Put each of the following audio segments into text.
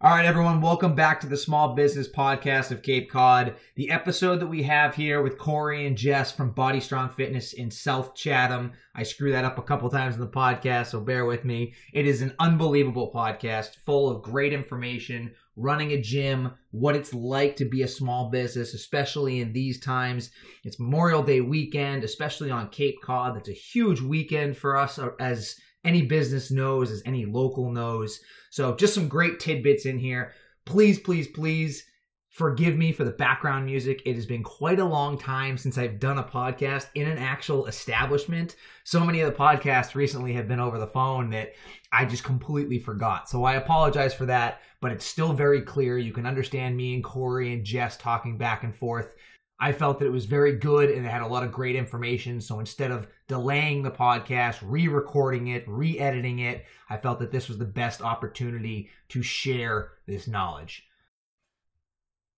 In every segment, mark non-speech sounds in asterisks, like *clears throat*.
All right, everyone, welcome back to the Small Business Podcast of Cape Cod. The episode that we have here with Corey and Jess from Body Strong Fitness in South Chatham. I screw that up a couple times in the podcast, so bear with me. It is an unbelievable podcast full of great information, running a gym, what it's like to be a small business, especially in these times. It's Memorial Day weekend, especially on Cape Cod. That's a huge weekend for us uh, as any business knows, as any local knows. So just some great tidbits in here. Please, please, please forgive me for the background music. It has been quite a long time since I've done a podcast in an actual establishment. So many of the podcasts recently have been over the phone that I just completely forgot. So I apologize for that, but it's still very clear. You can understand me and Corey and Jess talking back and forth. I felt that it was very good and it had a lot of great information. So instead of delaying the podcast, re recording it, re editing it, I felt that this was the best opportunity to share this knowledge.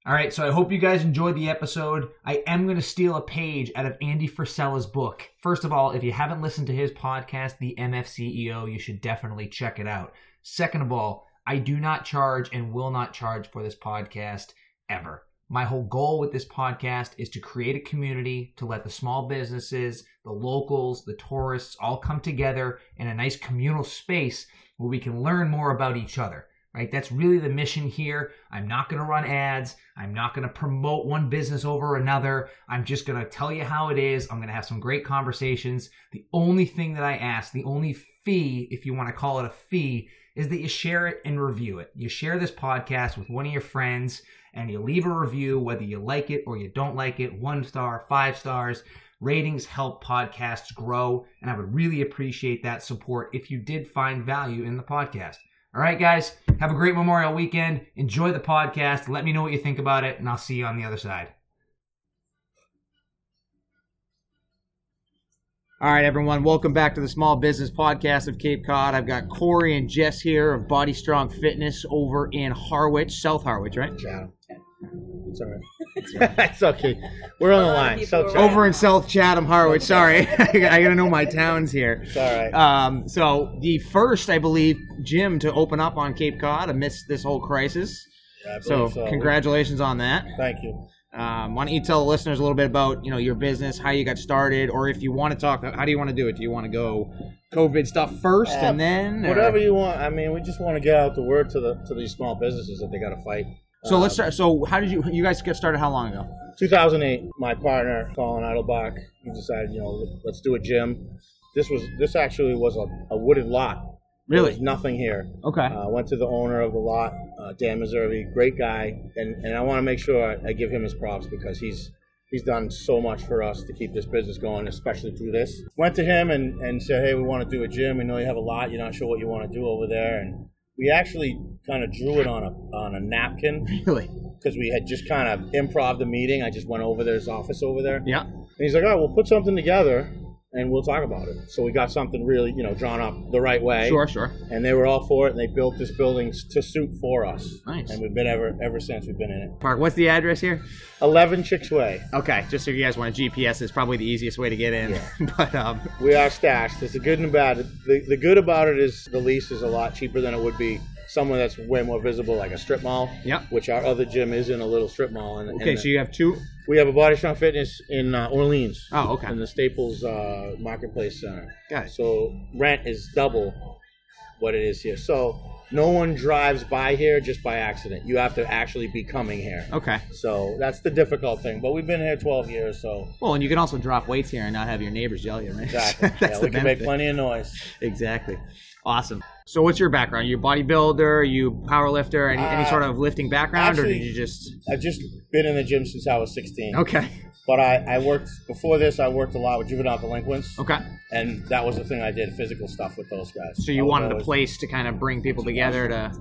All right, so I hope you guys enjoyed the episode. I am going to steal a page out of Andy Frisella's book. First of all, if you haven't listened to his podcast, The MF CEO, you should definitely check it out. Second of all, I do not charge and will not charge for this podcast ever. My whole goal with this podcast is to create a community to let the small businesses, the locals, the tourists all come together in a nice communal space where we can learn more about each other. Right? That's really the mission here. I'm not going to run ads. I'm not going to promote one business over another. I'm just going to tell you how it is. I'm going to have some great conversations. The only thing that I ask, the only fee, if you want to call it a fee, is that you share it and review it. You share this podcast with one of your friends and you leave a review, whether you like it or you don't like it, one star, five stars. Ratings help podcasts grow, and I would really appreciate that support if you did find value in the podcast. All right, guys, have a great Memorial weekend. Enjoy the podcast. Let me know what you think about it, and I'll see you on the other side. All right, everyone, welcome back to the Small Business Podcast of Cape Cod. I've got Corey and Jess here of Body Strong Fitness over in Harwich, South Harwich, right? Chatham. It's all right. it's okay. We're on the line. So Over in South Chatham, Harwich. Sorry, *laughs* I gotta know my towns here. It's all right. Um, so the first, I believe, gym to open up on Cape Cod amidst this whole crisis. Yeah, I believe so. congratulations on that. Thank you. Um, why don't you tell the listeners a little bit about you know your business, how you got started, or if you want to talk, how do you want to do it? Do you want to go COVID stuff first Uh, and then or- Whatever you want. I mean, we just want to get out the word to the to these small businesses that they got to fight. So let's Um, start. So how did you you guys get started? How long ago? 2008. My partner Colin Eidelbach, he decided, you know, let's do a gym. This was this actually was a, a wooded lot. Really? nothing here. Okay. Uh, went to the owner of the lot, uh, Dan Meservy, great guy, and, and I want to make sure I, I give him his props because he's he's done so much for us to keep this business going, especially through this. Went to him and, and said, hey, we want to do a gym. We know you have a lot. You're not sure what you want to do over there, and we actually kind of drew it on a on a napkin *laughs* Really? because we had just kind of improv the meeting. I just went over there, his office over there, Yeah. and he's like, oh, we'll put something together. And we'll talk about it. So we got something really, you know, drawn up the right way Sure. Sure. and they were all for it, and they built this building to suit for us. Nice. And we've been ever ever since we've been in it. Park. What's the address here? Eleven Chicks Way. Okay, just if you guys want a GPS, it's probably the easiest way to get in. Yeah. *laughs* but um, We are stashed. It's the good and bad. The, the good about it is the lease is a lot cheaper than it would be somewhere that's way more visible, like a strip mall. Yep. Which our other gym is in a little strip mall. And, okay, and so you have two. we have a Body Strong Fitness in uh, Orleans. Oh, okay. In the Staples uh, Marketplace Center. Got it. So rent is double what it is here. So no one drives by here just by accident. You have to actually be coming here. Okay. So that's the difficult thing. But we've been here 12 years, so Well, and you can also drop weights here and not have your neighbors yell at you, right? *laughs* exactly. That's yeah, the we can make plenty of noise. Exactly. Awesome. So, what's your background? You a bodybuilder? You power lifter? Any, any Uh, sort of lifting background, or did you just? I've just been in the gym since I was 16. Okay. But I, I worked before this. I worked a lot with juvenile delinquents, Okay. and that was the thing I did: physical stuff with those guys. So I you was wanted a always- place to kind of bring people together to.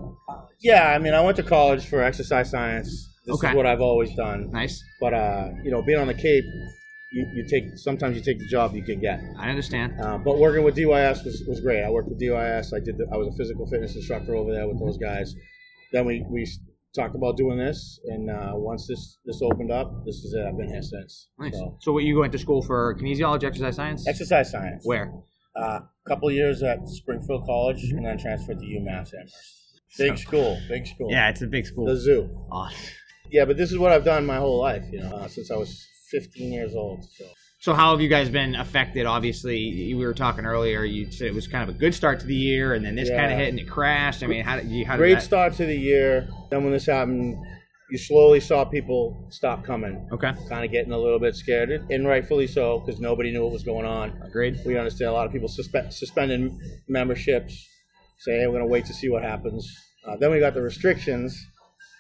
Yeah, I mean, I went to college for exercise science. This Okay. is what I've always done. Nice. But uh, you know, being on the Cape, you, you take sometimes you take the job you can get. I understand. Uh, but working with DYS was, was great. I worked with DYS. I did. The, I was a physical fitness instructor over there with those guys. Then we, we talked about doing this, and uh, once this this opened up, this is it. I've been here since. Nice. So, So, what you went to school for kinesiology, exercise science? exercise science. Where? A uh, couple of years at Springfield College, and then transferred to UMass Amherst. Big school, big school. Yeah, it's a big school. The zoo. Oh. Yeah, but this is what I've done my whole life, you know, uh, since I was 15 years old. So So how have you guys been affected? Obviously, we were talking earlier. You said it was kind of a good start to the year, and then this Yeah. kind of hit and it crashed. I mean, how did you? How did great that? start to the year. Then when this happened, you slowly saw people stop coming, Okay, kind of getting a little bit scared, and rightfully so, because nobody knew what was going on. agreed. We understand a lot of people suspe- suspending memberships, say, hey, we're going to wait to see what happens. Uh, then we got the restrictions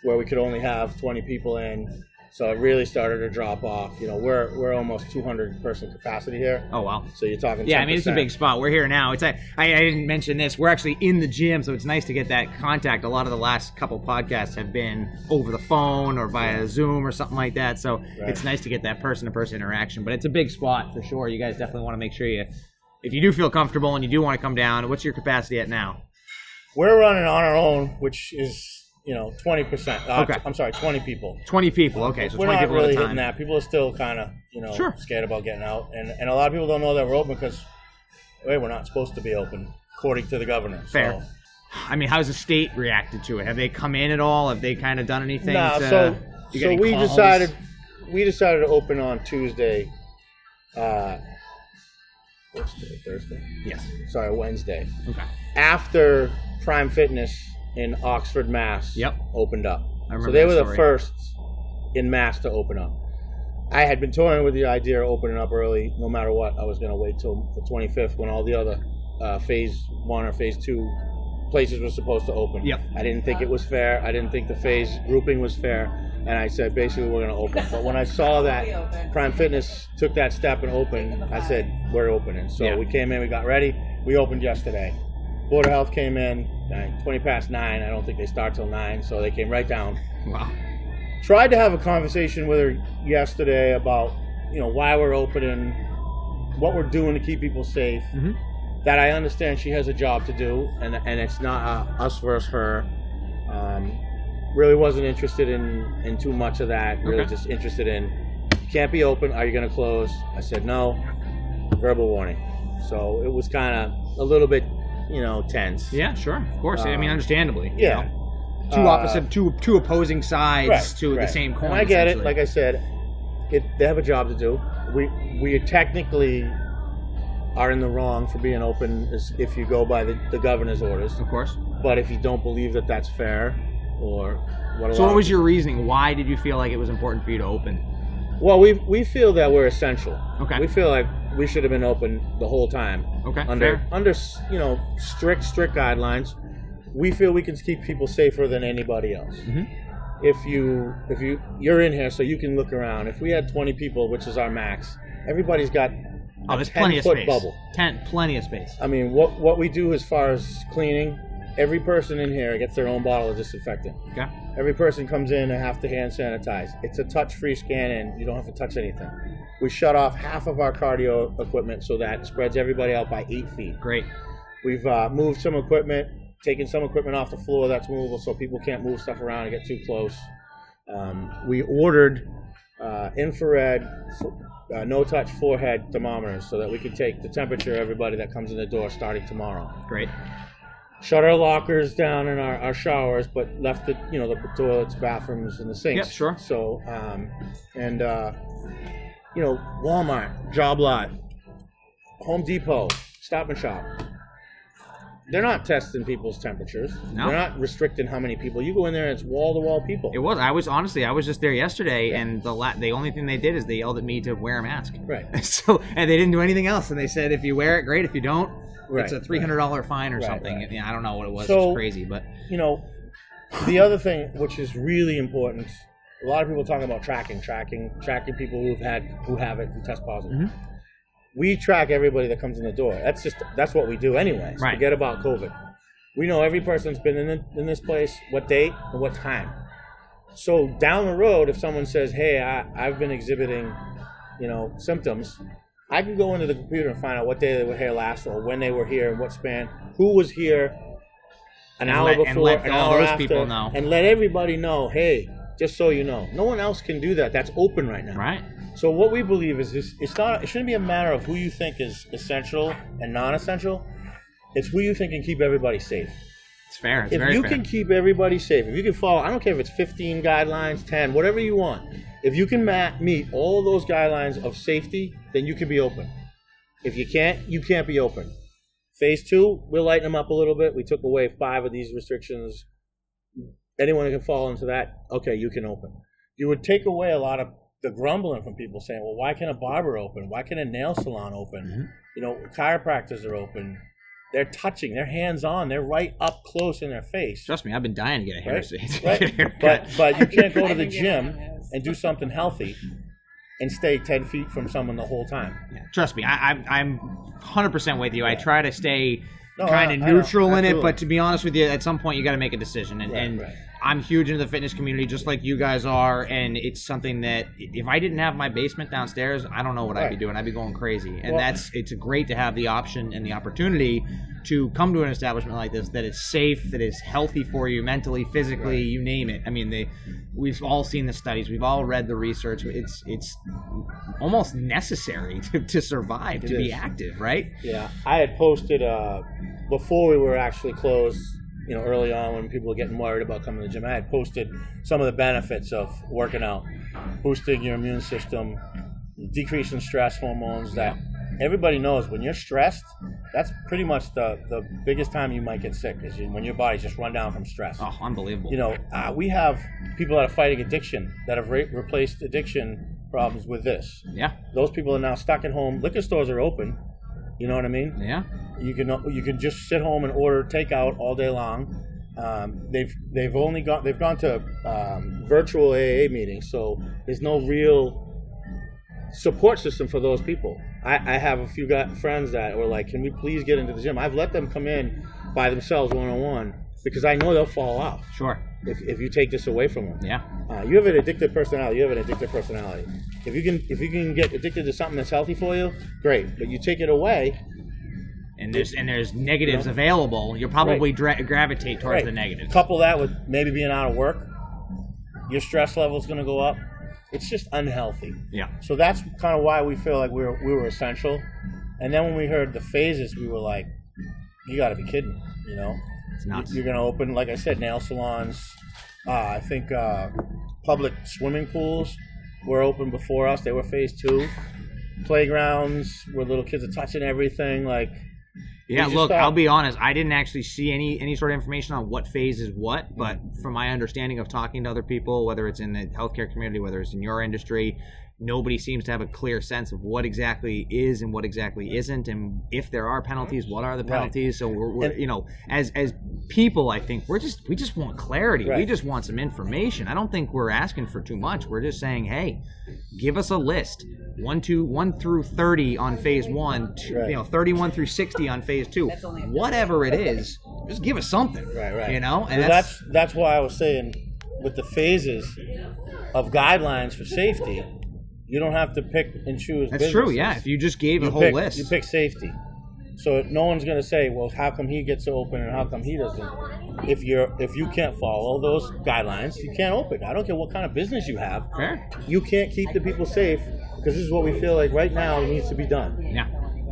where we could only have 20 people in. So it really started to drop off. You know, we're we're almost 200 person capacity here. Oh wow. So you're talking. Yeah, I mean it's a big spot. We're here now. It's a, I, I didn't mention this. We're actually in the gym, so it's nice to get that contact. A lot of the last couple podcasts have been over the phone or via Zoom or something like that. So it's nice to get that person-to-person interaction. But it's a big spot for sure. You guys definitely want to make sure you, if you do feel comfortable and you do want to come down, what's your capacity at now? We're running on our own, which is you know 20 percent. Okay. I'm sorry, 20 people. Twenty people. Okay, so we're twenty not people really at a hitting time. that. People are still kind of you know Sure. scared about getting out, and and a lot of people don't know that we're open because wait, we're not supposed to be open according to the governor. Fair. So, I mean, how's the state reacted to it? Have they come in at all? Have they kind of done anything? Nah, to, so you get so any we calls? decided we decided to open on Tuesday. Uh, what's today? Thursday. Yes. Sorry, Wednesday. Okay. After Prime Fitness in Oxford, Mass. Yep. Opened up. I remember So they that were the story. first in Mass to open up. I had been toying with the idea of opening up early, no matter what. I was going to wait till the 25th when all the other uh, phase one or phase two places were supposed to open. Yep. I didn't think it was fair. I didn't think the phase grouping was fair. And I said, basically, we're going to open. But when I saw *laughs* that Prime Fitness took that step and opened, I said, we're opening. So Yeah. we came in, we got ready. We opened yesterday. Board of Health came in, nine- 20 past 9. I don't think they start till 9. So they came right down Wow. tried to have a conversation with her yesterday about you know why we're opening what we're doing to keep people safe Mhm. that i understand she has a job to do and and it's not uh, us versus her um, really wasn't interested in in too much of that really Okay. just interested in can't be open are you going to close i said no verbal warning so it was kind of a little bit you know tense Yeah, sure. Of course. I mean, Um, understandably. you yeah know. Two Uh, opposite, two two opposing sides right, to the same coin. And I get it. essentially. Like I said, it, they have a job to do. We we technically are in the wrong for being open as if you go by the, the governor's orders. of course. But if you don't believe that that's fair, or what? a So, lot what of was your reasoning? Why did you feel like it was important for you to open? Well, we we feel that we're essential. Okay. We feel like we should have been open the whole time. Okay, Under fair. under you know strict strict guidelines, we feel we can keep people safer than anybody else. Mhm. If you if you you're in here so you can look around. If we had 20 people, which is our max, everybody's got Oh, a there's 10 plenty of foot space. bubble. Ten, plenty of space. I mean, what what we do as far as cleaning, every person in here gets their own bottle of disinfectant. Okay. Every person comes in and have to hand sanitize. It's a touch-free scan, and you don't have to touch anything. We shut off half of our cardio equipment so that spreads everybody out by eight feet. Great. We've uh, moved some equipment, taken some equipment off the floor that's movable, so people can't move stuff around and get too close. Um, we ordered uh, infrared, uh, no-touch forehead thermometers so that we can take the temperature of everybody that comes in the door starting tomorrow Great. Shut our lockers down in our, our showers, but left the you know the toilets, bathrooms, and the sinks. Yep, sure. So um, and uh, you know Walmart, Job Lot, Home Depot, Stop and Shop. They're not testing people's temperatures. No. They're not restricting how many people. You go in there, and it's wall to wall people. It was. I was honestly. I was just there yesterday, and the la- the only thing they did is they yelled at me to wear a mask. Right. *laughs* So and they didn't do anything else. And they said if you wear it, great. If you don't, Right, it's a three hundred dollar fine or Right, something. right. Yeah, I don't know what it was. So- it's crazy, but you know, the other thing which is really important, a lot of people talking about tracking, tracking, tracking people who've had who have it, who test positive. Mhm. We track everybody that comes in the door. That's just that's what we do anyway. Right. Forget about COVID. We know every person's been in the, in this place, what date and what time. So down the road, if someone says, "Hey, I, I've been exhibiting, you know, symptoms," I can go into the computer and find out what day they were here last, or when they were here, and what span, who was here, an And hour let- and before, an hour after, and let everybody know. Hey, just so you know, no one else can do that. That's open right now. right. So what we believe is this: it's not. It shouldn't be a matter of who you think is essential and non-essential. It's who you think can keep everybody safe. It's fair. It's if you fair. can keep everybody safe, if you can follow, I don't care if it's 15 guidelines, 10, whatever you want. If you can meet all those guidelines of safety, then you can be open. If you can't, you can't be open. Phase two, we'll lighten them up a little bit. We took away five of these restrictions. Anyone who can fall into that, okay, you can open. You would take away a lot of the grumbling from people saying, well, why can a barber open? Why can a nail salon open? Mhm. You know, chiropractors are open. They're touching, they're hands on, they're right up close in their face. Trust me, I've been dying to get a hair Right, right. *laughs* But but you can't go to *laughs* the gym and do something healthy and stay ten feet from someone the whole time. Yeah, Trust me, I, I'm I'm 100% with you. I try to stay No, kind of neutral in it, but to be honest with you, at some point you got to make a decision. And, Right, and right. I'm huge into the fitness community, just like you guys are. And it's something that if I didn't have my basement downstairs, I don't know what I'd be doing. I'd be going crazy. And Well- that's it's great to have the option and the opportunity to come to an establishment like this that is safe, that is healthy for you mentally, physically, Right. you name it. I mean, they we've all seen the studies, we've all read the research. It's it's almost necessary *laughs* to, to survive, It to be active, right? Yeah, I had posted uh, before we were actually closed. You know, early on when people were getting worried about coming to the gym, I had posted some of the benefits of working out, boosting your immune system, decreasing stress hormones. That everybody knows when you're stressed, that's pretty much the the biggest time you might get sick is when your body's just run down from stress. Oh, unbelievable. you know, uh, we have people that are fighting addiction that have re- replaced addiction problems with this. yeah, Those people are now stuck at home. Liquor stores are open. You know what I mean? yeah. You can you can just sit home and order takeout all day long. Um, they've they've only gone they've gone to um, virtual AA meetings, so there's no real support system for those people. I, I have a few guy, friends that were like, "Can we please get into the gym?" I've let them come in by themselves one on one because I know they'll fall off Sure. if, if you take this away from them. Yeah. Uh, you have an addictive personality. You have an addictive personality. If you can, if you can get addicted to something that's healthy for you, great. But you take it away, And there's and there's negatives available. You'll probably dra- gravitate towards right. the negatives. Couple that with maybe being out of work, your stress level is going to go up. It's just unhealthy. Yeah. So that's kind of why we feel like we were we were essential. And then when we heard the phases, we were like, "You got to be kidding!" You know, It's nuts. you're going to open, like I said, nail salons. Uh, I think uh, public swimming pools were open before us. They were phase two. Playgrounds where little kids are touching everything. Like, Yeah, look, thought- I'll be honest. I didn't actually see any any sort of information on what phase is what, but from my understanding of talking to other people, whether it's in the healthcare community, whether it's in your industry, nobody seems to have a clear sense of what exactly is and what exactly isn't, and if there are penalties, what are the Right. penalties. So we're, we're And- you know, as as people, I think we're just we just want clarity. We just want some information. I don't think we're asking for too much. We're just saying, hey, give us a list. One, two, one through thirty on phase one. Two, Right. You know, thirty-one through sixty on phase two. That's only a- Whatever it is, just give us something. Right, right. You know, and So that's, that's that's why I was saying with the phases of guidelines for safety, you don't have to pick and choose. that's true. businesses. Yeah, if you just gave a you whole pick, list, You pick safety. So no one's going to say, "Well, how come he gets to open and how come he doesn't?" If you're if you can't follow those guidelines, you can't open. I don't care what kind of business you have. fair. You can't keep the people safe because this is what we feel like right now needs to be done. Yeah,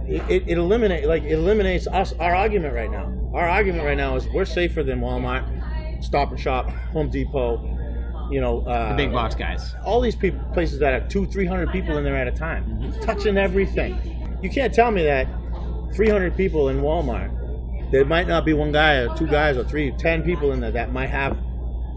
It, it, it eliminate like it eliminates us our argument right now. Our argument right now is we're safer than Walmart, Stop and Shop, Home Depot. You know, uh, the big box guys. all these people, places that have two, three hundred people in there at a time, Mm-hmm. touching everything. You can't tell me that three hundred people in Walmart, there might not be one guy or two guys or three, ten people in there that might have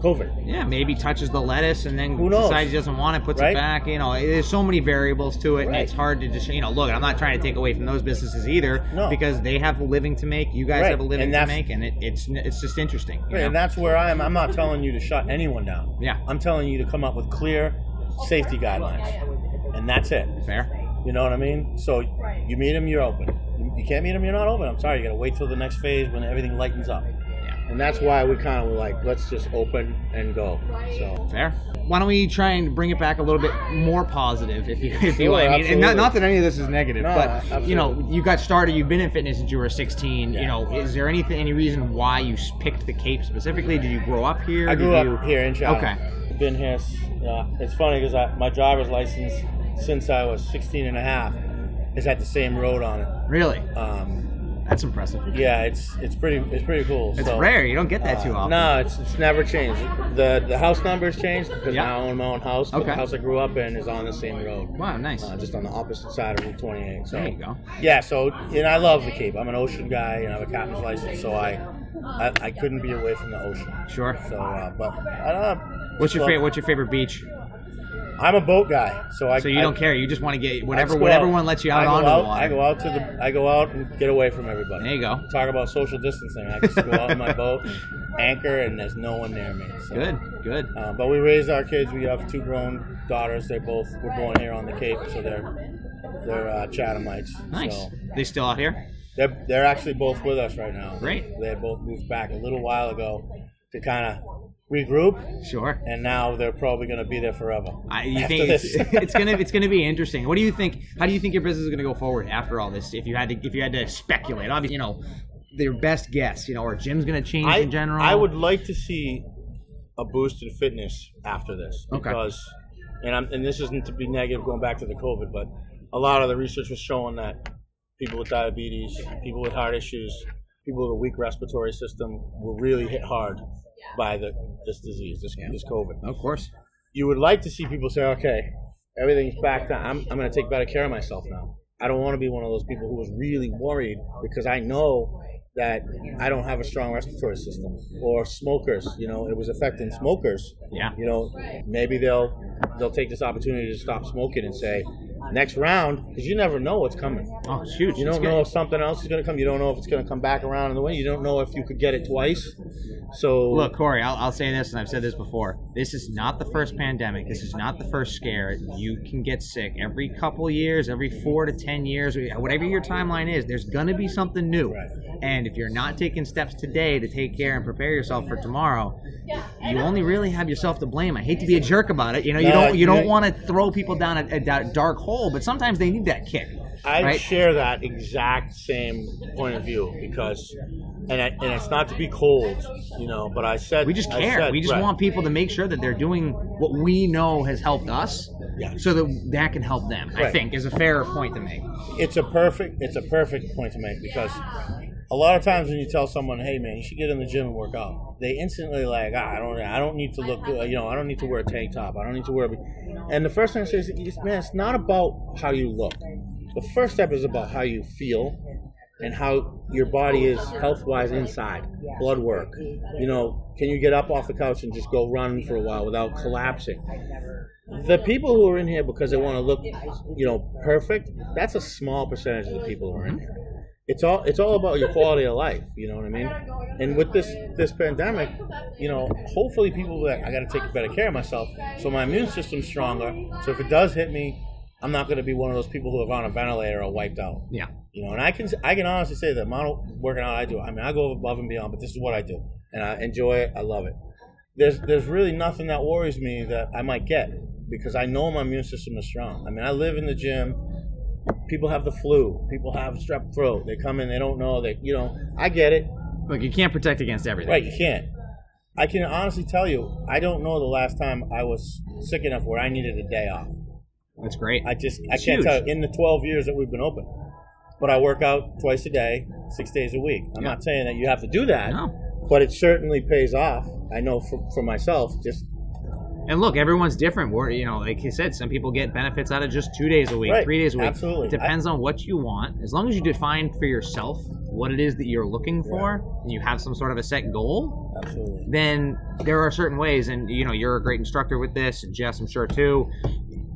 COVID. Yeah, maybe touches the lettuce and then Who knows? decides he doesn't want it, puts Right? it back. You know, there's so many variables to it, and it's hard to just you know look. I'm not trying to take away from those businesses either, No. because they have a living to make. You guys Right, have a living to make, and it, it's it's just interesting. And that's where I am. I'm not telling you to shut anyone down. Yeah. I'm telling you to come up with clear safety guidelines, and that's it. fair. You know what I mean? So you meet them, you're open. You- You can't meet them, you're not open. I'm sorry, you got to wait till the next phase when everything lightens up. Yeah. And that's why we kind of were like, let's just open and go. So Fair. Why don't we try and bring it back a little bit more positive, if you, *laughs* if you Sure? I mean, and not, not that any of this is negative, No, but you know, you got started. You've been in fitness since you were 16. You know, is there anything, any reason why you picked the Cape specifically? Did you grow up here? I grew Did up you- here in Chatham. Okay. Been here. Yeah, it's funny because my driver's license since I was 16 and a half has had the same road on it. Really? Um, That's impressive. Yeah, it's it's pretty it's pretty cool. It's So, rare. You don't get that too uh, often. No, it's it's never changed. The the house numbers changed because Yeah. now I own my own house. Okay. the house I grew up in is on the same road. Wow, nice. Uh, just on the opposite side of Route 28. So There you go. yeah, so and I love the Cape. I'm an ocean guy and I have a captain's license, so I I, I couldn't be away from the ocean. Sure. So, uh, but I don't know. What's your favorite? What's your favorite beach? I'm a boat guy, so I So you I, don't care. You just want to get whatever just go whatever out. one lets you out onto out, the water. I go out to the I go out and get away from everybody. There you go. Talk about social distancing. I just go out in my *laughs* boat, and anchor, and there's no one near me. So. Good, good. Uh, but we raised our kids. We have two grown daughters. They both were born here on the Cape, so they're they're uh, Chathamites. Nice. So They still out here? they're they're actually both with us right now. Great. They both moved back a little while ago to kind of regroup, Sure. and now they're probably going to be there forever. I, you think it's, it's gonna it's gonna be *laughs* interesting. What do you think? How do you think your business is gonna go forward after all this? If you had to if you had to speculate, obviously, you know, their best guess, you know, or gyms gonna change I, in general. I would like to see a boost in fitness after this Okay. because, and I'm, and this isn't to be negative going back to the COVID, but a lot of the research was showing that people with diabetes, people with heart issues, people with a weak respiratory system were really hit hard by the this disease, this, this COVID. Of course. You would like to see people say, okay, everything's back down. I'm, I'm going to take better care of myself now. I don't want to be one of those people who was really worried because I know that I don't have a strong respiratory system or smokers. You know, it was affecting smokers. Yeah. You know, maybe they'll they'll take this opportunity to stop smoking and say, next round, because you never know what's coming. Oh, it's huge. You don't good. know if something else is going to come. You don't know if it's going to come back around in the way. You don't know if you could get it twice. So Look, Corey, I'll, I'll say this, and I've said this before. This is not the first pandemic. This is not the first scare. You can get sick every couple years, every four to ten years, whatever your timeline is. There's gonna be something new, Right. And if you're not taking steps today to take care and prepare yourself for tomorrow, you only really have yourself to blame. I hate to be a jerk about it. You know, you don't you don't want to throw people down a, a dark hole, but sometimes they need that kick. I right? share that exact same point of view because, and I, and it's not to be cold, you know, but I said We just care. said- we just right. want people to make sure that they're doing what we know has helped us, Yeah. so that that can help them. I think is a fair point to make. It's a perfect. It's a perfect point to make because a lot of times when you tell someone, "Hey, man, you should get in the gym and work out," they instantly like, ah, "I don't. I don't need to look. good. You know, I don't need to wear a tank top. I don't need to wear." A... And the first thing I say is, "Man, it's not about how you look. The first step is about how you feel." And how your body is health wise inside, blood work. You know, can you get up off the couch and just go run for a while without collapsing? the people who are in here because they want to look, you know, perfect. That's a small percentage of the people who are in here. It's all it's all about your quality of life. You know what I mean? And with this this pandemic, you know, hopefully people will be like, I got to take better care of myself, so my immune system's stronger. So if it does hit me, I'm not going to be one of those people who are on a ventilator or wiped out. Yeah. You know, and I can I can honestly say the amount of working out I do. I mean, I go above and beyond, but this is what I do, and I enjoy it. I love it. There's there's really nothing that worries me that I might get because I know my immune system is strong. I mean, I live in the gym. People have the flu. People have strep throat. They come in, they don't know. that you know, I get it. Look, you can't protect against everything. Right, you can't. I can honestly tell you, I don't know the last time I was sick enough where I needed a day off. That's great. I just I It's can't huge. tell you in the 12 years that we've been open. But I work out twice a day, six days a week. I'm Yeah. not saying that you have to do that, No. but it certainly pays off. I know for, for myself, just And look, everyone's different. We're, you know, like you said, some people get benefits out of just two days a week, Right. three days a week. Absolutely. It depends on what you want. As long as you define for yourself what it is that you're looking for, and you have some sort of a set goal, absolutely. then there are certain ways. And you know, you're a great instructor with this, and Jess, I'm sure too.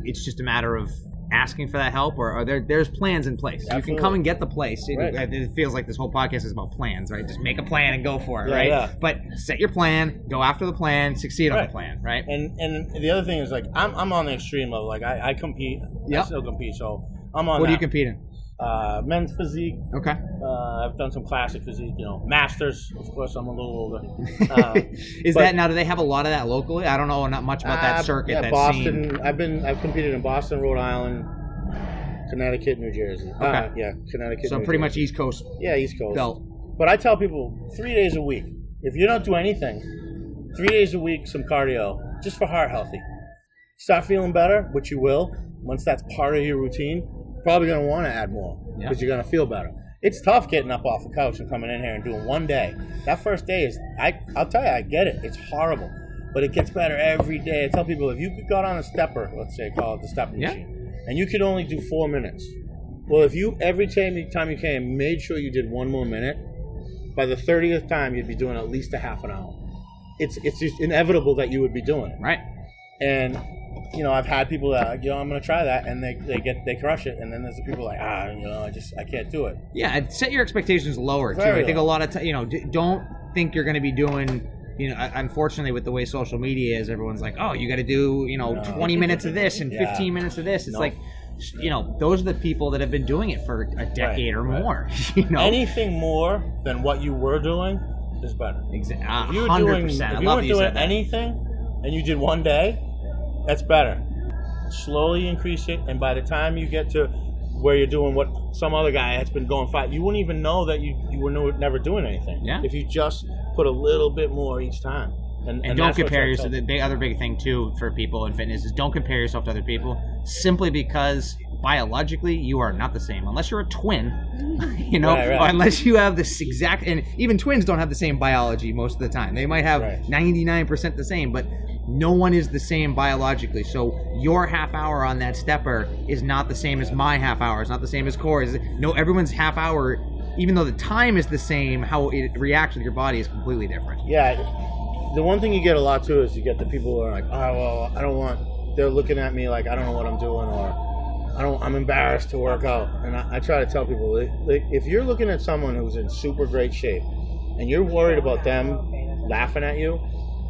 It's just a matter of asking for that help, or, or there, there's plans in place. You can come and get the place. It, Right. it feels like this whole podcast is about plans, right? Just make a plan and go for it, Yeah, right? yeah. But set your plan, go after the plan, succeed on the plan, right? And and the other thing is like I'm, I'm on the extreme level. Like I, I compete. I still compete. So I'm on. What do you that. compete in? Uh, men's physique. Okay. Uh, I've done some classic physique. You know, masters. Of course, I'm a little older. Uh, *laughs* is but- that now? Do they have a lot of that locally? I don't know not much about Uh, that circuit. Yeah, that Boston. scene. I've been. I've competed in Boston, Rhode Island, Connecticut, New Jersey. Uh, Okay. yeah, Connecticut. So New pretty Jersey. much East Coast Yeah, East Coast. belt. But I tell people three days a week. If you don't do anything, three days a week, some cardio, just for heart healthy. Start feeling better, which you will once that's part of your routine. Probably going to want to add more Yeah. because you're going to feel better. it's tough getting up off the couch and coming in here and doing one day. That first day is, I, I'll tell you, I get it. It's horrible, but it gets better every day. I tell people if you got on a stepper, let's say call it the stepper Yeah. machine, and you could only do four minutes. Well, if you every time time you came made sure you did one more minute, by the thirtieth time you'd be doing at least a half an hour. It's it's just inevitable that you would be doing it. Right. And you know, I've had people that you know I'm going to try that, and they, they get they crush it, and then there's the people like ah you know I just I can't do it. Yeah, and set your expectations lower too. Very I think a lot of time, you know, d- don't think you're going to be doing. You know, unfortunately, with the way social media is, everyone's like, "Oh, you got to do, you know, No. 20 minutes of this and *laughs* Yeah. 15 minutes of this." It's No. like, you know, those are the people that have been doing it for a decade or right. more. *laughs* You know, Anything more than what you were doing is better. Exactly. If you were hundred doing percent. I if you love weren't doing anything, and you did one day, that's better. Slowly increase it, and by the time you get to where you're doing what some other guy has been going five, you wouldn't even know that you you were no, never doing anything. Yeah. If you just put a little bit more each time, and, and, don't compare yourself. The big, other big thing too for people in fitness is don't compare yourself to other people. Simply because biologically you are not the same, unless you're a twin. *laughs* You know, Right, right. unless you have this exact. And even twins don't have the same biology most of the time. They might have Right. ninety nine percent the same, but no one is the same biologically. So your half hour on that stepper is not the same as my half hour. It's not the same as Corey's. No, everyone's half hour. Even though the time is the same, how it reacts with your body is completely different. Yeah, the one thing you get a lot too is you get the people who are like, oh well, I don't want. They're looking at me like I don't know what I'm doing, or I don't. I'm embarrassed to work out. And I, I try to tell people, like, if you're looking at someone who's in super great shape, and you're worried about them laughing at you,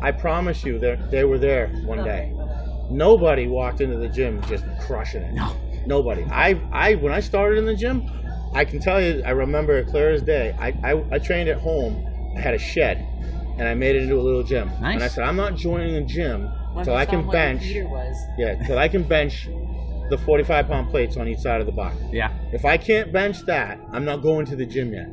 I promise you, they they were there one day. Nobody walked into the gym just crushing it. No. Nobody. I I when I started in the gym, I can tell you, I remember it clear as day. I, I, I trained at home. I had a shed, and I made it into a little gym. Nice. And I said, I'm not joining the gym Once till I can what bench. Was. Yeah, till I can bench the 45 pound plates on each side of the bar. Yeah. If I can't bench that, I'm not going to the gym yet.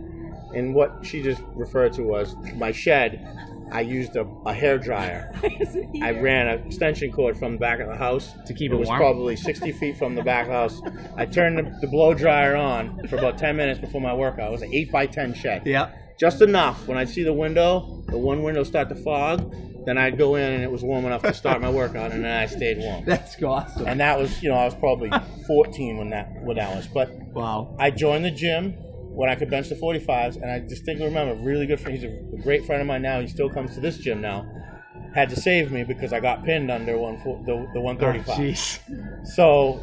And what she just referred to was my shed. I used a, a hair dryer. *laughs* I ran an extension cord from the back of the house To keep it warm. it was warm? probably 60 feet from the back of the house. I turned the, the blow dryer on for about 10 minutes before my workout. It was an 8 by 10 shed. Yeah. Just enough. When I'd see the window, the one window start to fog, then I'd go in and it was warm enough to start my workout, and then I stayed warm. *laughs* That's awesome. And that was, you know, I was probably 14 when that when that was. But Wow. I joined the gym when I could bench the 45s, and I distinctly remember, a really good friend. He's a, great friend of mine now. He still comes to this gym now. Had to save me because I got pinned under one the, the 135. Jeez. So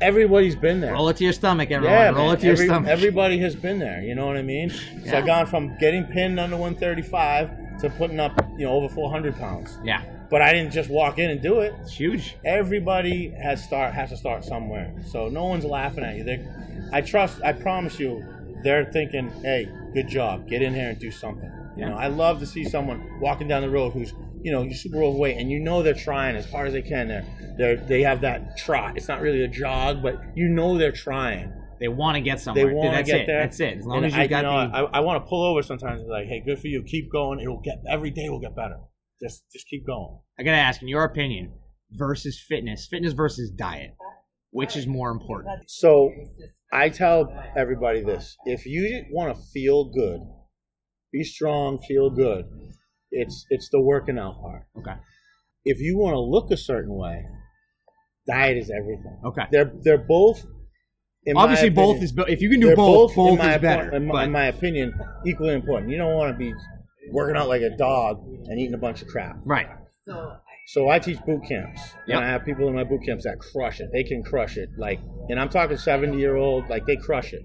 everybody's been there. Roll it to your stomach, everyone. yeah, Roll man. it to your Every- stomach. Everybody has been there. You know what I mean? So Yeah. I've gone from getting pinned under 135 to putting up, you know, over 400 pounds. yeah. But I didn't just walk in and do it. It's huge. Everybody has start has to start somewhere. So no one's laughing at you. They, I trust. I promise you, they're thinking, "Hey, good job. Get in here and do something." You know, I love to see someone walking down the road who's, you know, super overweight, and you know they're trying as hard as they can. They're, they're they have that trot. It's not really a jog, but you know they're trying. They want to get somewhere. They want to that's get it. there. That's it. As long And as you I, got know, the. I, I want to pull over sometimes and be like, "Hey, good for you. Keep going. It'll get every day will get better. Just just keep going." I gotta ask, in your opinion, versus fitness, fitness versus diet, which is more important? So I tell everybody this: if you want to feel good, be strong, feel good. It's it's the working out part. Okay. If you want to look a certain way, diet is everything. Okay. They're they're both. in my Obviously, both opinion- is if you can do they're both, both, in my is oppo- better. In my, in my opinion, equally important. You don't want to be working out like a dog and eating a bunch of crap. right. So I teach boot camps, Yep. and I have people in my boot camps that crush it. They can crush it, like, and I'm talking 70 year old, like they crush it.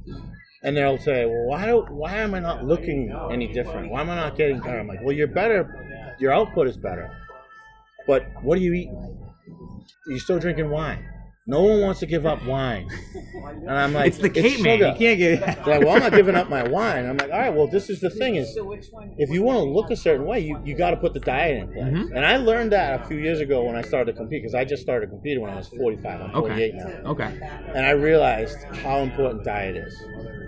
And they'll say, "Well, why do why am I not looking any different? Why am I not getting better?" I'm like, "Well, you're better. Your output is better, but what are you eating? You're still drinking wine. No one wants to give up wine." *laughs* And I'm like, it's the cape man. sugar." You can't get. They're like, well, I'm not giving up my wine. I'm like, all right, well, this is the thing is, if you want to look a certain way, you, you got to put the diet in place. Mhm. And I learned that a few years ago when I started to compete because I just started competing when I was 45. I'm 48 Okay. now, Okay. and I realized how important diet is.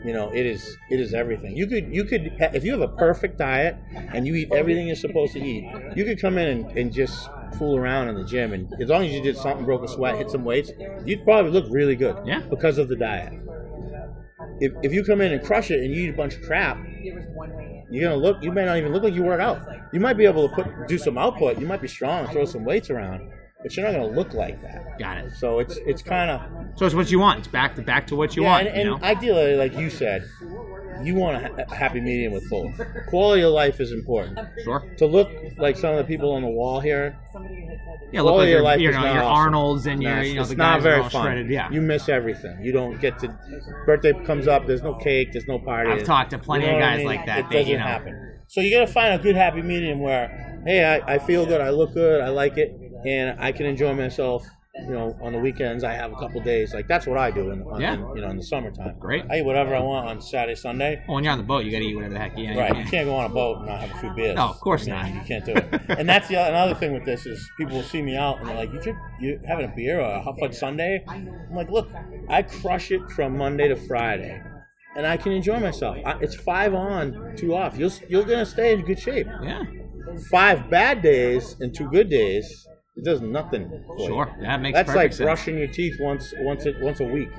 You know, it is it is everything. You could you could if you have a perfect diet and you eat everything you're supposed to eat, you could come in and, and just fool around in the gym and as long as you did something, broke a sweat, hit some weights, you'd probably look really good. Yeah. Because of the diet. if, if you come in and crush it and you eat a bunch of crap, There was one way in. you're gonna look. You may not even look like you work out. You might be able to put do some output. You might be strong, throw some weights around, but you're not gonna look like that. Got it. So it's it's kind of So it's what you want. It's back to back to what you yeah, want. and, you and know? ideally, like you said, you want a, ha- a happy medium with both. Quality of life is important. sure. To look like some of the people on the wall here, Somebody had said that. Yeah, look like your, life you is know your awesome. Arnold's and your you know it's the not guys very fun. shredded. Yeah. You miss everything. You don't get to birthday comes up. There's no cake. There's no party. I've talked to plenty You know of what I guys mean? like that. It They, doesn't you know, happen. So you got to find a good happy medium where, hey, I, I feel good. I look good. I like it, and I can enjoy myself. You know, on the weekends I have a couple days. Like that's what I do. In, on, Yeah. in, you know, in the summertime. Great. I eat whatever I want on Saturday, sundae. Well, when you're on the boat, you got to eat whatever the heck you want. Right. You can't go on a boat and not have a few beers. No, of course I mean, not. You can't do it. and that's the other, another thing with this is people will see me out and they're like, "You drink, you having a beer or a hot fudge Sunday?" I'm like, "Look, I crush it from Monday to Friday, and I can enjoy myself. I, it's five on, two off. You'll you're gonna stay in good shape. Yeah. Five bad days and two good days, it does nothing. For Sure. You. That makes That's perfect like sense. brushing your teeth once once a, once a week.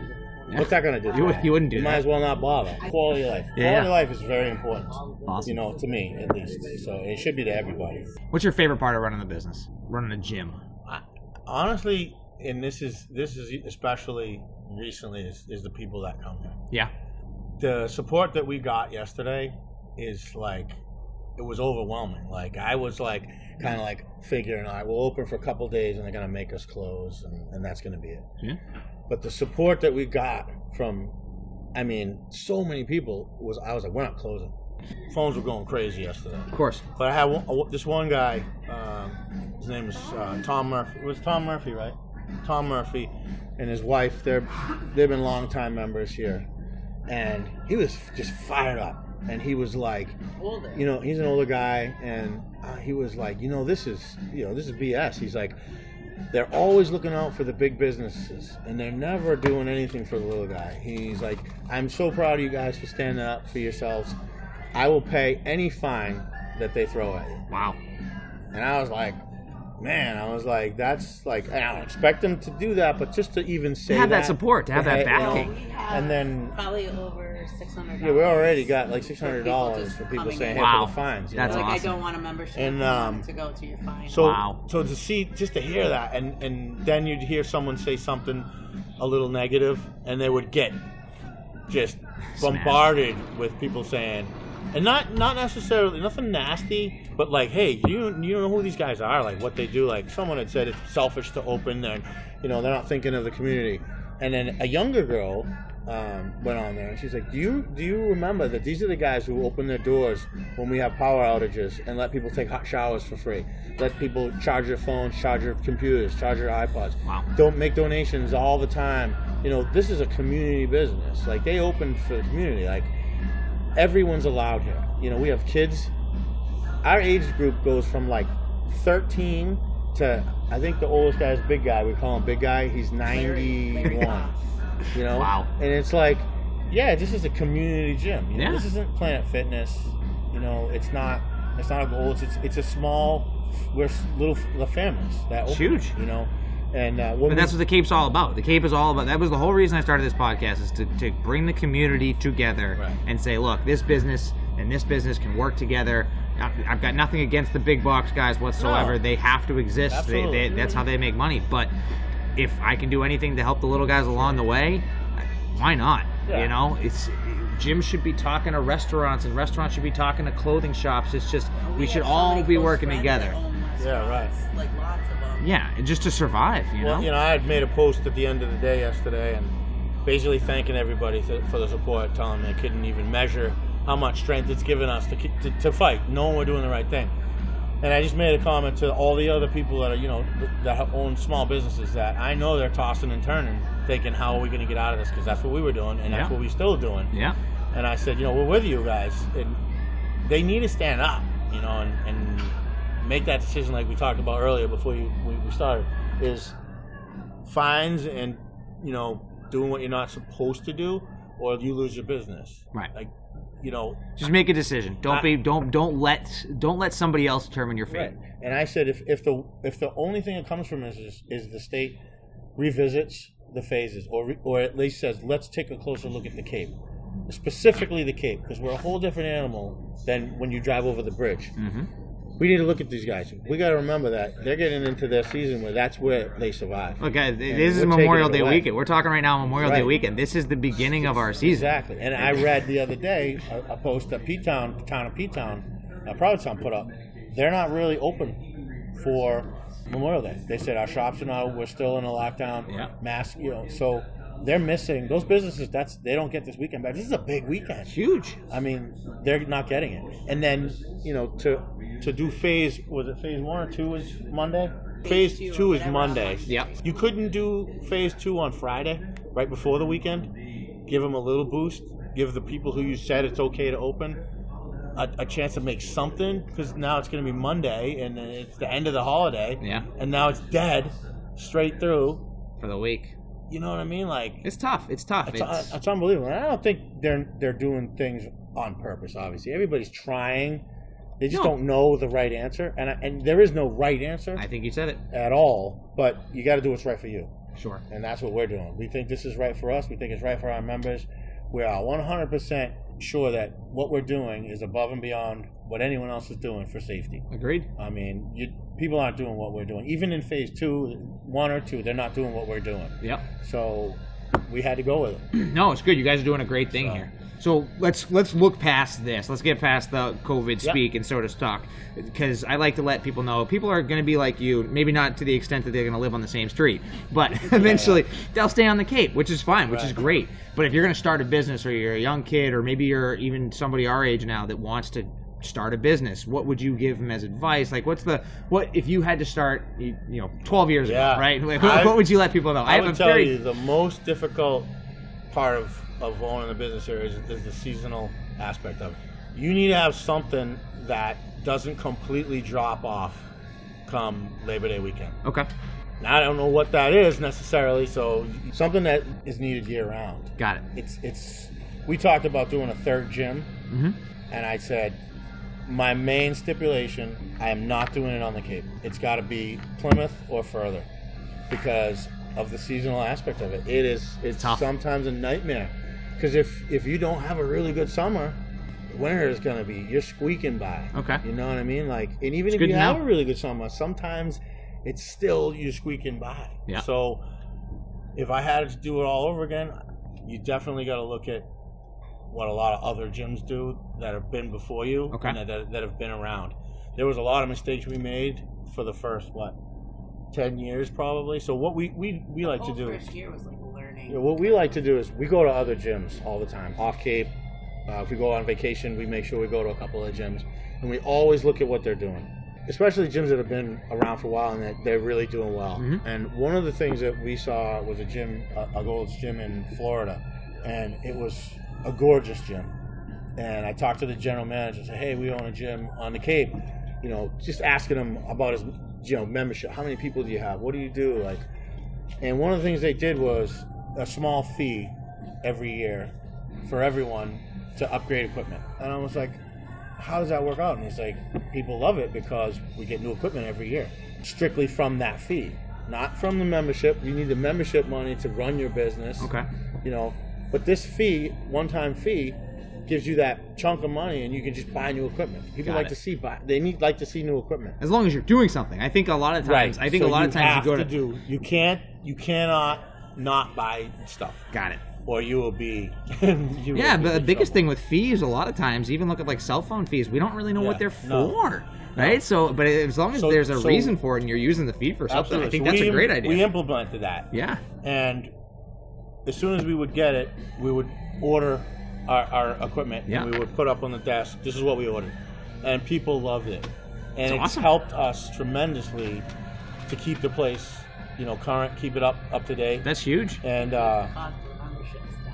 What's that gonna do? You, would- you wouldn't do You might that. as well not bother. Quality of life. Yeah. Quality of life is very important. Awesome. You know, to me at least. So it should be to everybody. What's your favorite part of running the business? Running a gym. I, honestly, and this is this is especially recently is, is the people that come here. Yeah. The support that we got yesterday is like it was overwhelming. Like I was like kind of like figuring, all right, we'll open for a couple days and they're gonna make us close, and, and that's gonna be it. Yeah. But the support that we got from, I mean, so many people was I was like, we're not closing. Phones were going crazy yesterday. Of course. But I had one, this one guy. Um, his name is uh, Tom Murphy. It was Tom Murphy, right? Tom Murphy and his wife. They're they've been longtime members here, and he was just fired up. And he was like, Older. you know, he's an older guy, and uh, he was like, you know, this is you know this is BS. He's like, they're always looking out for the big businesses, and they're never doing anything for the little guy. He's like, I'm so proud of you guys for standing up for yourselves. I will pay any fine that they throw at you. Wow. And I was like, man, I was like, that's like, I don't expect them to do that, but just to even say have that that support, to have that you know, backing. And then probably over six hundred. yeah, we already got like six hundred dollars for people saying, in. "Hey, Wow. for the fines." you That's know? like awesome. I don't want a membership And, um, to go to your fine. So, Wow. so to see, just to hear that, and and then you'd hear someone say something a little negative, and they would get just bombarded with people saying, and not not necessarily nothing nasty, but like, hey, you you don't know who these guys are, like what they do. Like someone had said, it's selfish to open, and you know they're not thinking of the community. And then a younger girl um, went on there, and she's like, "Do you do you remember that these are the guys who open their doors when we have power outages and let people take hot showers for free, let people charge their phones, charge their computers, charge their iPods, Wow. don't make donations all the time. You know, this is a community business. Like they open for the community. Like everyone's allowed here. You know, we have kids. Our age group goes from like 13 to I think the oldest guy is big guy. We call him big guy. He's 91. *laughs* You know, Wow. And it's like, yeah, this is a community gym. You know, Yeah. this isn't Planet Fitness. You know, it's not. It's not a goal. It's it's, it's a small. We're little the families that open, huge. You know, and uh, that's we- what the Cape's all about. The Cape is all about. That was the whole reason I started this podcast is to, to bring the community together Right. and say, look, this business and this business can work together. I've got nothing against the big box guys whatsoever. No. They have to exist. They, they, that's how they make money. But if I can do anything to help the little guys along the way, why not? Yeah. You know, it's gyms should be talking to restaurants and restaurants should be talking to clothing shops. It's just we should all be working together. that Yeah, right. Like lots of them. Yeah, and just to survive. You Well, know. you know, I had made a post at the end of the day yesterday, and basically thanking everybody for the support, telling me I couldn't even measure how much strength it's given us to, to to fight, knowing we're doing the right thing. And I just made a comment to all the other people that are, you know, that own small businesses that I know they're tossing and turning, thinking, how are we going to get out of this? Because that's what we were doing, and that's what we're still doing. yeah. And I said, you know, we're with you guys, and they need to stand up, you know, and, and make that decision like we talked about earlier before you, we, we started, is fines and you know doing what you're not supposed to do, or you lose your business. Right. Like, you know, Just make a decision. Don't I- be don't don't let don't let somebody else determine your fate. Right. And I said if, if the if the only thing that comes from this is, is the state revisits the phases or re, or at least says let's take a closer look at the Cape. specifically the Cape, because we're a whole different animal than when you drive over the bridge. Mm-hmm. We need to look at these guys. We got to remember that they're getting into their season where that's where they survive. And this is Memorial Day away. weekend. We're talking right now Memorial Day weekend. This is the beginning of our season. Exactly. And I read the other day a, a post that P Town, the town of P Town, uh, town, put up. They're not really open for Memorial Day. They said our shops are not. We're still in a lockdown. Yeah. Mask. You know. So they're missing those businesses. That's they don't get this weekend back. This is a big weekend. Huge. I mean, they're not getting it. And then you know to to do phase was it phase one or two is Monday. Phase, Phase two two is. Monday. Yep. You couldn't do phase two on Friday, right before the weekend. Give them a little boost. Give the people who you said it's okay to open a, a chance to make something because now it's going to be Monday and it's the end of the holiday. Yeah. And now it's dead straight through. For the week. You know what I mean? Like It's tough. It's tough. it's, It's, it's unbelievable. And I don't think they're they're doing things on purpose. Obviously, everybody's trying. They just No. don't know the right answer, and I, and there is no right answer I think you said it. at all. But you got to do what's right for you, Sure. and that's what we're doing. We think this is right for us. We think it's right for our members. We are 100% sure that what we're doing is above and beyond what anyone else is doing for safety. Agreed. I mean, you, people aren't doing what we're doing. Even in phase two, one or two, they're not doing what we're doing. Yep. So we had to go with it. *clears throat* No, it's good. You guys are doing a great thing So- here. So let's let's look past this. Let's get past the COVID Yep. speak and sort of talk, because I like to let people know people are going to be like you. Maybe not to the extent that they're going to live on the same street, but *laughs* eventually they'll stay on the Cape, which is fine, which is great. But if you're going to start a business, or you're a young kid, or maybe you're even somebody our age now that wants to start a business, what would you give them as advice? Like, what's the what if you had to start, you, you know, 12 years Yeah. ago, right? Like, *laughs* I- what would you let people know? I, have would a tell very you the most difficult part of, of owning a business here is, is the seasonal aspect of it. You need to have something that doesn't completely drop off come Labor Day weekend. okay. Now I don't know what that is necessarily, so something that is needed year round. Got it. It's it's we talked about doing a third gym Mm-hmm. and I said my main stipulation I am not doing it on the Cape. It's got to be Plymouth or further because of the seasonal aspect of it. It is it's Tough. sometimes a nightmare because if if you don't have a really good summer, winter is going to be you're squeaking by. Okay. You know what I mean? Like and even if you have know. a really good summer, sometimes it's still you're squeaking by. Yeah. So if I had to do it all over again, you definitely got to look at what a lot of other gyms do that have been before you Okay. and that, that have been around. There was a lot of mistakes we made for the first what ten years probably. So what we we, we like to do. first year was like learning. Yeah, what we like to do is we go to other gyms all the time, off Cape. Uh, if we go on vacation, we make sure we go to a couple of gyms, and we always look at what they're doing, especially gyms that have been around for a while and that they're really doing well. Mhm. And one of the things that we saw was a gym, a, a Gold's gym in Florida, and it was a gorgeous gym. And I talked to the general manager, and said, "Hey, we own a gym on the Cape." You know, just asking him about his, you know, membership. How many people do you have? What do you do? Like, and one of the things they did was a small fee every year for everyone to upgrade equipment. And I was like, how does that work out? And he's like, people love it because we get new equipment every year, strictly from that fee, not from the membership. You need the membership money to run your business. Okay. You know, but this fee, one-time fee, gives you that chunk of money, and you can just buy new equipment. People Got like it. to see buy. They need like to see new equipment. As long as you're doing something. I think a lot of times. I think So a lot of times have you go to. do. You can't. You cannot not buy stuff, Got it. or you will be. *laughs* you Yeah, will be but the biggest trouble. thing with fees, a lot of times, even look at like cell phone fees. We don't really know what they're no. for, right? So, but as long as So- there's a so- reason for it and you're using the fee for something, I think So that's we a great idea. We implemented that, yeah. and as soon as we would get it, we would order our, our equipment Yeah. and we would put up on the desk. This is what we ordered, and people loved it, and That's it's awesome. helped us tremendously to keep the place, you know, current, keep it up up to date, That's huge. and uh, Cost of membership stuff.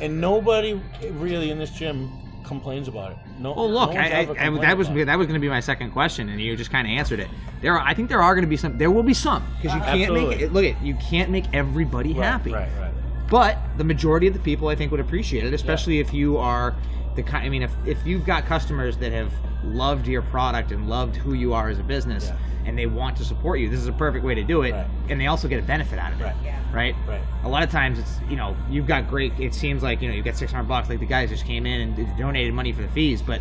and nobody really in this gym complains about it. No. Well, look, no I, I, I, that was that was going to be my second question, and you just kind of answered it. There, are, I think there are going to be some. There will be some because you can't make it. Look, at you can't make everybody Right, happy. Right, right. But the majority of the people, I think, would appreciate it, especially if you are the kind. I mean, if if you've got customers that have loved your product and loved who you are as a business, Yeah. and they want to support you, this is a perfect way to do it, Right. and they also get a benefit out of it. Right. Yeah. Right. Right. A lot of times it's you know you've got great. It seems like you know you've got six hundred bucks. Like the guys just came in and donated money for the fees, but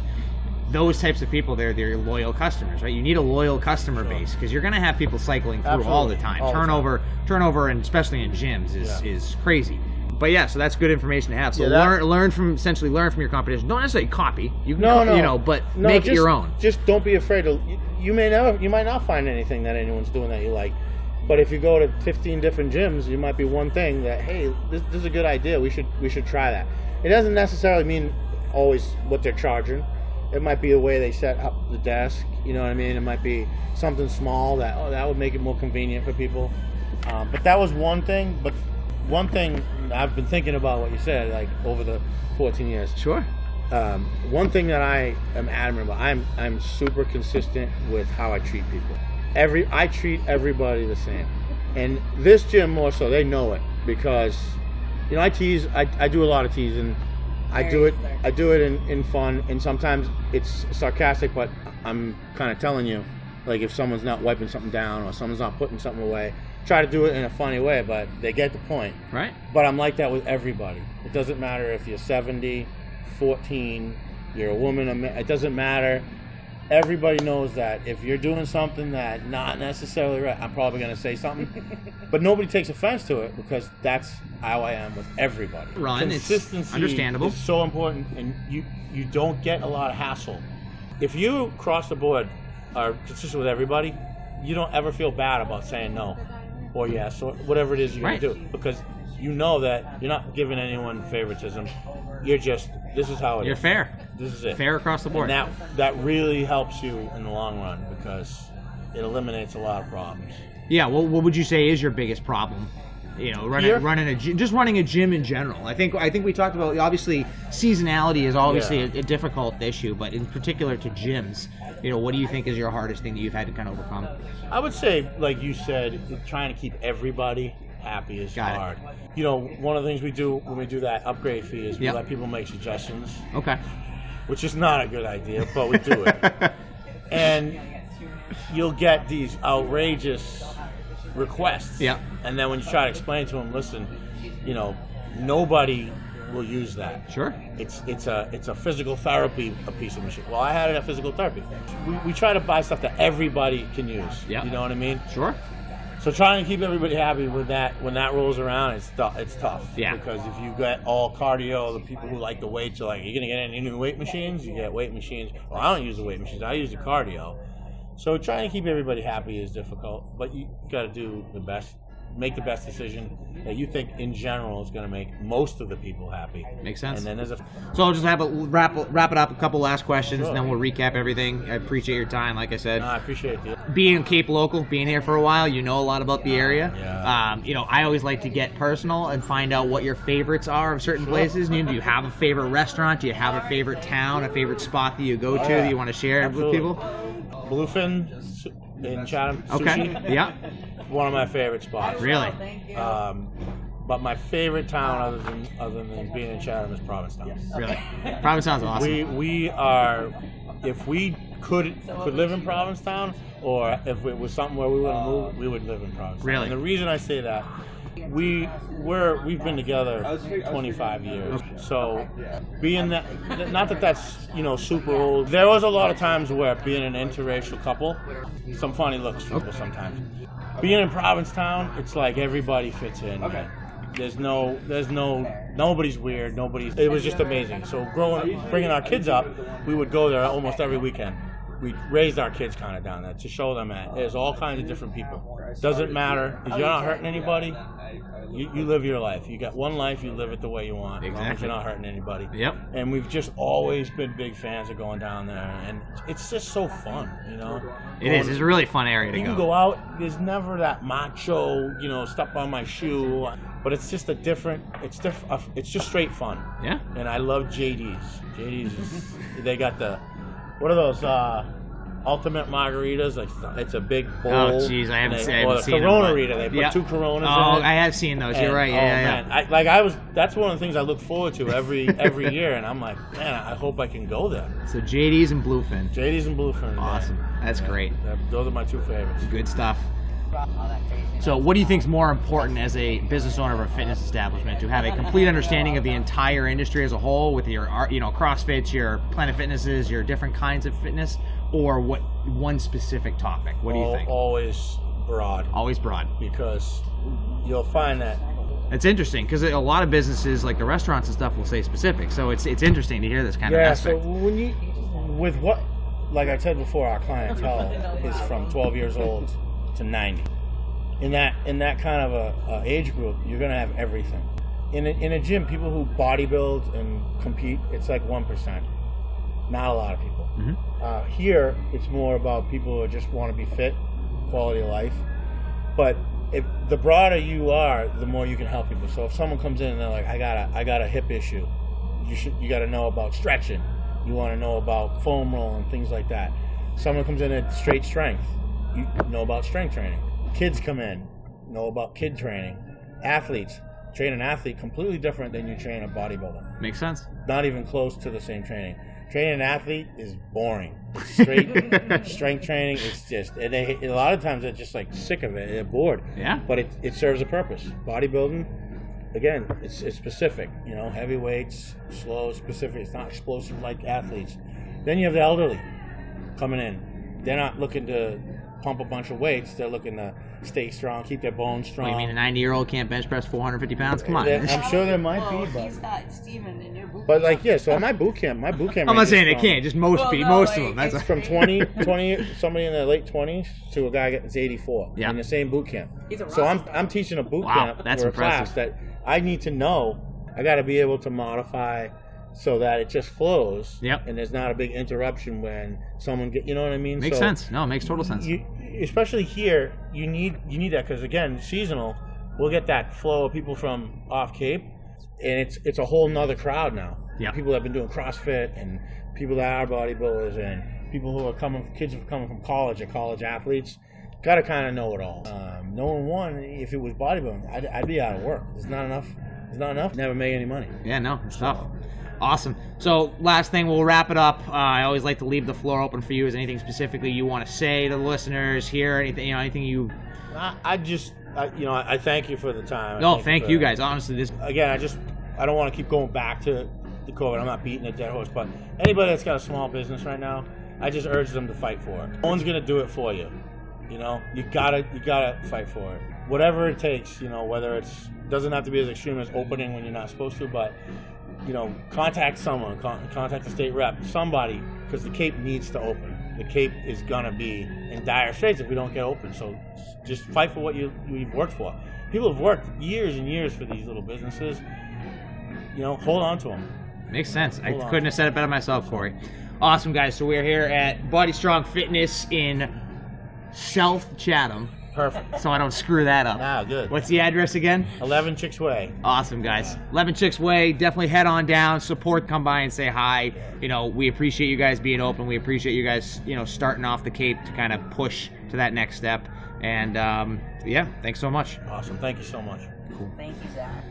those types of people they're they're loyal customers, right? You need a loyal customer Sure. base because you're going to have people cycling through all the time. All the time. turnover, turnover, and especially in gyms is Yeah. is crazy. But yeah, so that's good information to have. So Yeah, that- learn learn from essentially learn from your competition. Don't necessarily copy. You can No, no, you know, but No, make just, it your own. Just don't be afraid to. You, you may never, you might not find anything that anyone's doing that you like, but if you go to 15 different gyms, you might be one thing that hey, this, this is a good idea. We should we should try that. It doesn't necessarily mean always what they're charging. It might be the way they set up the desk. You know what I mean? It might be something small that oh that would make it more convenient for people. Um, but that was one thing. But one thing I've been thinking about what you said like over the 14 years Sure. um, one thing that I am adamant about, I'm I'm super consistent with how I treat people. Every I treat everybody the same, and this gym more so. They know it because you know I tease. I, I do a lot of teasing. I do it. Very I do it in, in fun, and sometimes it's sarcastic. But I'm kind of telling you, like if someone's not wiping something down or someone's not putting something away, try to do it in a funny way. But they get the point. Right. But I'm like that with everybody. It doesn't matter if you're 70, 14, you're a woman, it doesn't matter. Everybody knows that if you're doing something that not necessarily right, I'm probably going to say something. *laughs* but nobody takes offense to it because that's how I am with everybody. Ron, it's Consistency understandable. is so important and you you don't get a lot of hassle. If you cross the board are consistent with everybody, you don't ever feel bad about saying no or yes or whatever it is you're Right. gonna do because you know that you're not giving anyone favoritism. You're just this is how it is. You're fair. This is it. Fair across the board. And that that really helps you in the long run because it eliminates a lot of problems. Yeah, well, what would you say is your biggest problem? You know, running Here? running a gy- just running a gym in general. I think I think we talked about obviously seasonality is obviously Yeah. a, a difficult issue, but in particular to gyms, you know, what do you think is your hardest thing that you've had to kind of overcome? I would say, like you said, trying to keep everybody happy is Got it. You know, one of the things we do when we do that upgrade fee is we Yep. let people make suggestions, Okay. which is not a good idea, but we do it. *laughs* and you'll get these outrageous requests. Yeah. And then when you try to explain to them, listen, you know, nobody will use that. Sure. It's it's a it's a physical therapy a piece of machine. Well, I had it at physical therapy. We, we try to buy stuff that everybody can use. Yeah. You know what I mean? Sure. So trying to keep everybody happy with that when that rolls around, it's tou- it's tough. Yeah. Because if you get all cardio, the people who like the weights are like, you're gonna get any new weight machines? You get weight machines. Well, I don't use the weight machines. I use the cardio. So trying to keep everybody happy is difficult, but you got to do the best, make the best decision that you think in general is going to make most of the people happy. Makes sense. And then there's a So I'll just have a wrap wrap it up. A couple last questions, Sure. and then we'll recap everything. I appreciate your time. Like I said, No, I appreciate it. being Cape local, being here for a while, you know a lot about the area. Yeah. Um, you know, I always like to get personal and find out what your favorites are of certain places. You know, do you have a favorite restaurant? Do you have a favorite town, a favorite spot that you go to Oh, yeah. that you want to share Absolutely. with people? Bluefin in Chatham. Okay. Yeah. *laughs* One of my favorite spots. Really? Thank you. Um, but my favorite town, other than other than being in Chatham, is Provincetown. Really? Probably sounds awesome. We we are, if we could could live in Provincetown, or if it was something where we want to move, we would live in Provincetown. Really? And the reason I say that, we we're we've been together 25 years. So being that, not that that's you know super old. There was a lot of times where being an interracial couple, some funny looks people sometimes. Being in Provincetown, it's like everybody fits in. Okay. There's no, there's no, nobody's weird. Nobody's. It was just amazing. So growing, bringing our kids up, we would go there almost every weekend. We raised our kids kind of down there to show them that there's all kinds of different people. Doesn't matter if you're not hurting anybody. You, you live your life. You got one life. You live it the way you want. As long as Exactly. you're not hurting anybody. Yep. And we've just always been big fans of going down there, and it's just so fun, you know. It is. It's a really fun area to You go. can go out. There's never that macho, you know, step on my shoe. But it's just a different. It's diff, uh, It's just straight fun. Yeah. And I love JD's. JD's. Is, *laughs* they got the. What are those? Uh, ultimate margaritas. Like it's a big bowl. Oh, jeez, I haven't seen- they- I haven't seen Corona but- Rita. They put Yeah. two Coronas. Oh. I have seen those. You're And, right. oh, Yeah, yeah, man. I, like I was. That's one of the things I look forward to every *laughs* every year, and I'm like, man, I hope I can go there. So JD's and Bluefin. JD's and Bluefin. yeah. Awesome. That's Yeah. great. That- those are my two favorites. Good stuff. All that crazy. So, what do you think is more important as a business owner of a fitness establishment to have a complete understanding of the entire industry as a whole, with your, uh, you know, CrossFits, your Planet Fitnesses, your different kinds of fitness, or what one specific topic? What do you think? Always broad Always broad. because you'll find that It's interesting because a lot of businesses, like the restaurants and stuff, will say specific. So it's it's interesting to hear this kind yeah. of So aspect. when you with what, like I said before, our clientele is from 12 years old to 90. In that in that kind of a, a age group, you're gonna have everything. In a, in a gym, people who bodybuild and compete, it's like one percent. Not a lot of people. Mhm. Uh, here, it's more about people who just want to be fit, quality of life. But if the broader you are, the more you can help people. So if someone comes in and they're like, "I got a I got a hip issue," you should you got to know about stretching. You want to know about foam roll and things like that. Someone comes in at straight strength, you know about strength training. Kids come in, know about kid training. Athletes train an athlete completely different than you train a bodybuilder. Makes sense. Not even close to the same training. Training an athlete is boring. It's straight *laughs* strength training. is just and they, a lot of times they're just like sick of it. They're bored Yeah. but it, it serves a purpose. Bodybuilding, again, it's, it's specific. You know, heavy weights, slow, specific. It's not explosive like athletes. Then you have the elderly coming in. They're not looking to pump a bunch of weights. They're looking to stay strong, keep their bones What, strong. you mean a 90 year old can't bench press 450 pounds? Come on. There- I'm sure there might well, be, but he's got Steven in your boot but like yeah. So my boot camp, my boot camp. I'm not saying they can't. Just most Well, pe- no, most like, of them. That's From 20, 20, somebody in their late 20s to a guy that's 84 Yeah. in the same boot camp. He's a So I'm. I'm teaching a boot Wow, camp that's for a impressive. class that I need to know. I got to be able to modify so that it just flows. Yep. And there's not a big interruption when someone get. You know what I mean? makes So sense. No, it makes total sense. You, especially here, you need you need that because again, seasonal. We'll get that flow of people from off Cape, and it's it's a whole nother crowd now. Yeah. People that have been doing CrossFit and people that are bodybuilders and people who are coming, kids who are coming from college or college athletes. Got to kind of know it all. Um, knowing one, if it was bodybuilding, I'd, I'd be out of work. It's not enough. It's not enough. Never make any money. Yeah, no, it's tough. Awesome. So, last thing, we'll wrap it up. Uh, I always like to leave the floor open for you. Is anything specifically you want to say to the listeners here? Anything, you know, anything you? I, I just, I, you know, I, I thank you for the time. No, thank for- you guys. Honestly, this again, I just I don't want to keep going back to the COVID. I'm not beating a dead horse, but anybody that's got a small business right now, I just urge them to fight for it. No one's gonna do it for you. You know, you gotta you gotta fight for it. Whatever it takes. You know, whether it's doesn't have to be as extreme as opening when you're not supposed to, but you know, contact someone, con- contact the state rep, somebody, because the Cape needs to open. The Cape is gonna be in dire straits if we don't get open. So just fight for what you you've worked for. People have worked years and years for these little businesses. You know, hold on to them. makes sense. I on. couldn't have said it better myself, Corey. Awesome, guys. So we're here at Body Strong Fitness in South Chatham, Perfect. so I don't screw that up. Now, good. What's the address again? 11 Chicks Way. Awesome, guys. 11 Chicks Way. Definitely head on down, support, come by and say hi. You know, we appreciate you guys being open. We appreciate you guys, you know, starting off the Cape to kind of push to that next step. And um, yeah, thanks so much. Awesome. Thank you so much. Cool. Thank you, Zach.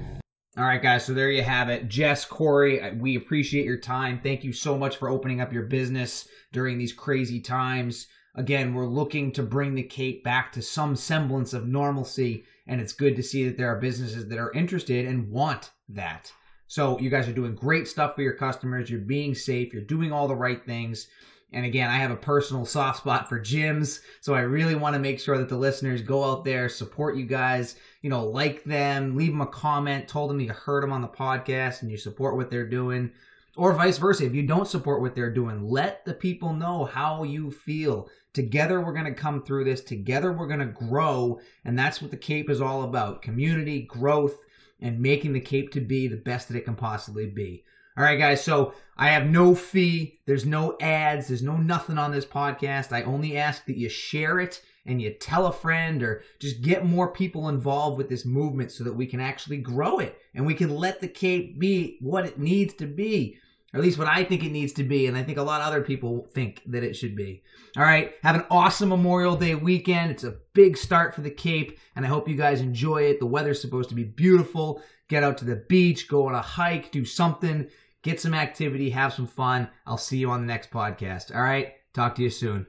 All right, guys. So there you have it. Jess, Corey, we appreciate your time. Thank you so much for opening up your business during these crazy times. Again, we're looking to bring the Cape back to some semblance of normalcy, and it's good to see that there are businesses that are interested and want that. So you guys are doing great stuff for your customers. You're being safe. You're doing all the right things. And again, I have a personal soft spot for gyms, so I really want to make sure that the listeners go out there, support you guys, you know, like them, leave them a comment, told them you heard them on the podcast and you support what they're doing, or vice versa. If you don't support what they're doing, let the people know how you feel. Together, we're going to come through this. Together, we're going to grow. And that's what the Cape is all about community, growth, and making the Cape to be the best that it can possibly be. All right, guys. So I have no fee. There's no ads. There's no nothing on this podcast. I only ask that you share it and you tell a friend or just get more people involved with this movement so that we can actually grow it and we can let the Cape be what it needs to be. At least what I think it needs to be, and I think a lot of other people think that it should be. All right, have an awesome Memorial Day weekend. It's a big start for the Cape, and I hope you guys enjoy it. The weather's supposed to be beautiful. Get out to the beach, go on a hike, do something, get some activity, have some fun. I'll see you on the next podcast. All right, talk to you soon.